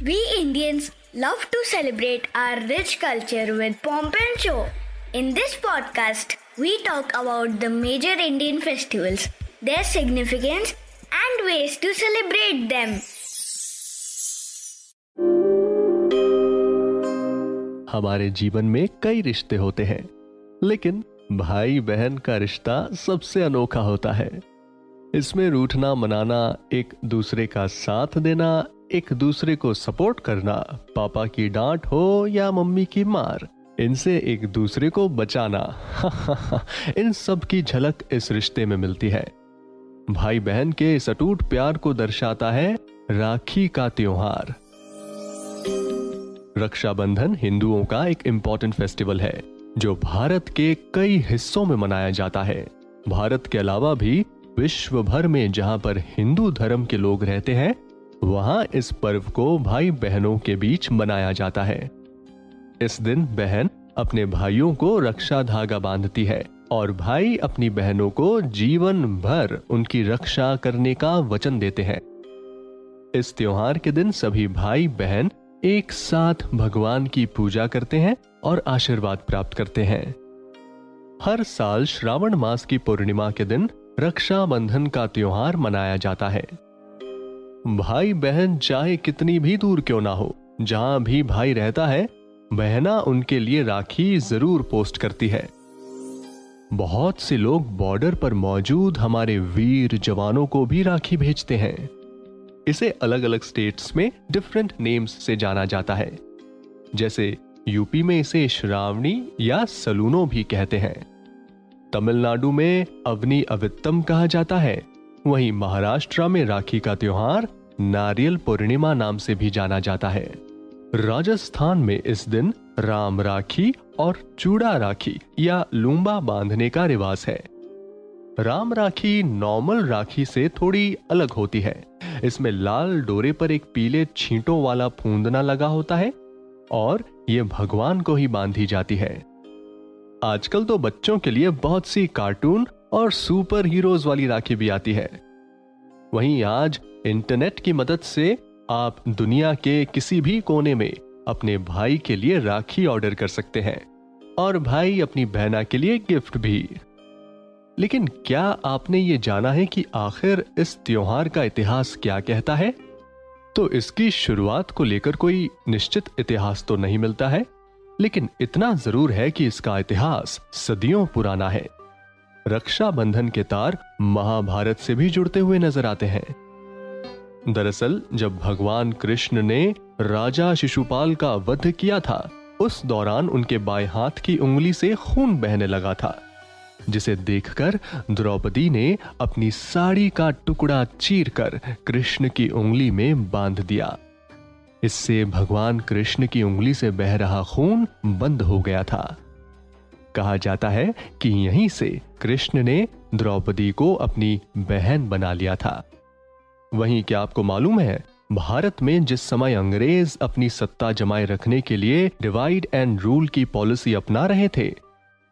We Indians love to celebrate our rich culture with pomp and show. In this podcast, we talk about the major Indian festivals, their significance, and ways to celebrate them. हमारे जीवन में कई रिश्ते होते हैं लेकिन भाई बहन का रिश्ता सबसे अनोखा होता है इसमें रूठना मनाना एक दूसरे का साथ देना एक दूसरे को सपोर्ट करना, पापा की डांट हो या मम्मी की मार, इनसे एक दूसरे को बचाना। इन सब की झलक इस रिश्ते में मिलती है। भाई बहन के इस अटूट प्यार को दर्शाता है राखी का त्योहार। रक्षाबंधन हिंदुओं का एक इंपॉर्टेंट फेस्टिवल है, जो भारत के कई हिस्सों में मनाया जाता है। भारत के अलावा भी विश्व भर में जहाँ पर हिंदू धर्म के लोग रहते हैं वहाँ इस पर्व को भाई बहनों के बीच मनाया जाता है। इस दिन बहन अपने भाइयों को रक्षा धागा बांधती है और भाई अपनी बहनों को जीवन भर उनकी रक्षा करने का वचन देते हैं। इस त्योहार के दिन सभी भाई बहन एक साथ भगवान की पूजा करते हैं और आशीर्वाद प्राप्त करते हैं। हर साल श्रावण मास की पूर्णिमा के दिन रक्षाबंधन का त्योहार मनाया जाता है। भाई बहन चाहे कितनी भी दूर क्यों ना हो, जहाँ भी भाई रहता है, बहना उनके लिए राखी ज़रूर पोस्ट करती है। बहुत से लोग बॉर्डर पर मौजूद हमारे वीर जवानों को भी राखी भेजते हैं। इसे अलग अलग स्टेट्स में डिफरेंट नेम्स से जाना जाता है। जैसे यूपी में इसे श्रावणी या सलूनो भी कहते हैं। तमिलनाडु में अवनी अवित्तम कहा जाता है। वहीं महाराष्ट्र में राखी का त्योहार नारियल पूर्णिमा नाम से भी जाना जाता है। राजस्थान में इस दिन राम राखी और चूड़ा राखी या लूंबा बांधने का रिवाज है। राम राखी नॉर्मल राखी से थोड़ी अलग होती है। इसमें लाल डोरे पर एक पीले छींटों वाला फूंदना लगा होता है और ये भगवान को ही बांधी जाती है। आजकल तो बच्चों के लिए बहुत सी कार्टून और सुपर हीरोज वाली राखी भी आती है। वहीं आज इंटरनेट की मदद से आप दुनिया के किसी भी कोने में अपने भाई के लिए राखी ऑर्डर कर सकते हैं और भाई अपनी बहना के लिए गिफ्ट भी। लेकिन क्या आपने ये जाना है कि आखिर इस त्योहार का इतिहास क्या कहता है? तो इसकी शुरुआत को लेकर कोई निश्चित इतिहास तो नहीं मिलता है, लेकिन इतना ज़रूर है कि इसका इतिहास सदियों पुराना है। रक्षाबंधन के तार महाभारत से भी जुड़ते हुए नज़र आते हैं। दरअसल, जब भगवान कृष्ण ने राजा शिशुपाल का वध किया था, उस दौरान उनके बाएँ हाथ की उंगली से खून बहने लगा था, जिसे देखकर द्रौपदी ने अपनी साड़ी का टुकड़ा चीरकर कृष्ण की उंगली में बाँध दिया। इससे भगवान कृष्ण की उंगली से बह रहा खून बंद हो गया था। कहा जाता है कि यहीं से कृष्ण ने द्रौपदी को अपनी बहन बना लिया था। वहीं क्या आपको मालूम है, भारत में जिस समय अंग्रेज़ अपनी सत्ता जमाए रखने के लिए डिवाइड एंड रूल की पॉलिसी अपना रहे थे,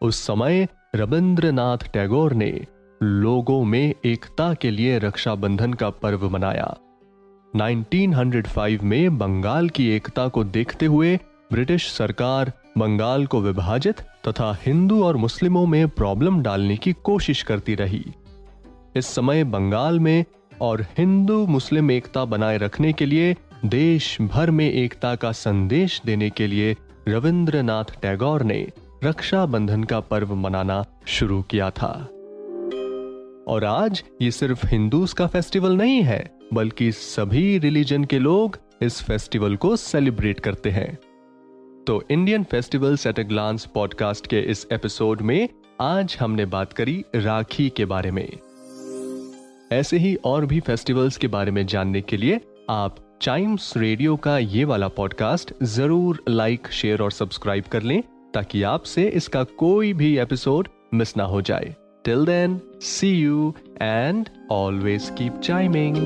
उस समय रविंद्रनाथ टैगोर ने लोगों में एकता के लिए रक्षाबंधन का पर्व मनाया। 1905 में बंगाल की एकता को देखते हुए ब्रिटिश सरकार बंगाल को विभाजित तथा हिंदू और मुस्लिमों में प्रॉब्लम डालने की कोशिश करती रही। इस समय बंगाल में और हिंदू मुस्लिम एकता बनाए रखने के लिए देश भर में एकता का संदेश देने के लिए रविंद्रनाथ टैगोर ने रक्षाबंधन का पर्व मनाना शुरू किया था। और आज ये सिर्फ़ हिंदूज का फेस्टिवल नहीं है, बल्कि सभी रिलीजन के लोग इस फेस्टिवल को सेलिब्रेट करते हैं। तो Indian festivals at a glance podcast के इस एपिसोड में आज हमने बात करी राखी के बारे में। ऐसे ही और भी फेस्टिवल्स के बारे में जानने के लिए आप चाइम्स रेडियो का ये वाला पॉडकास्ट ज़रूर लाइक शेयर और सब्सक्राइब कर लें, ताकि आपसे इसका कोई भी एपिसोड मिस ना हो जाए। Till then see you and always keep chiming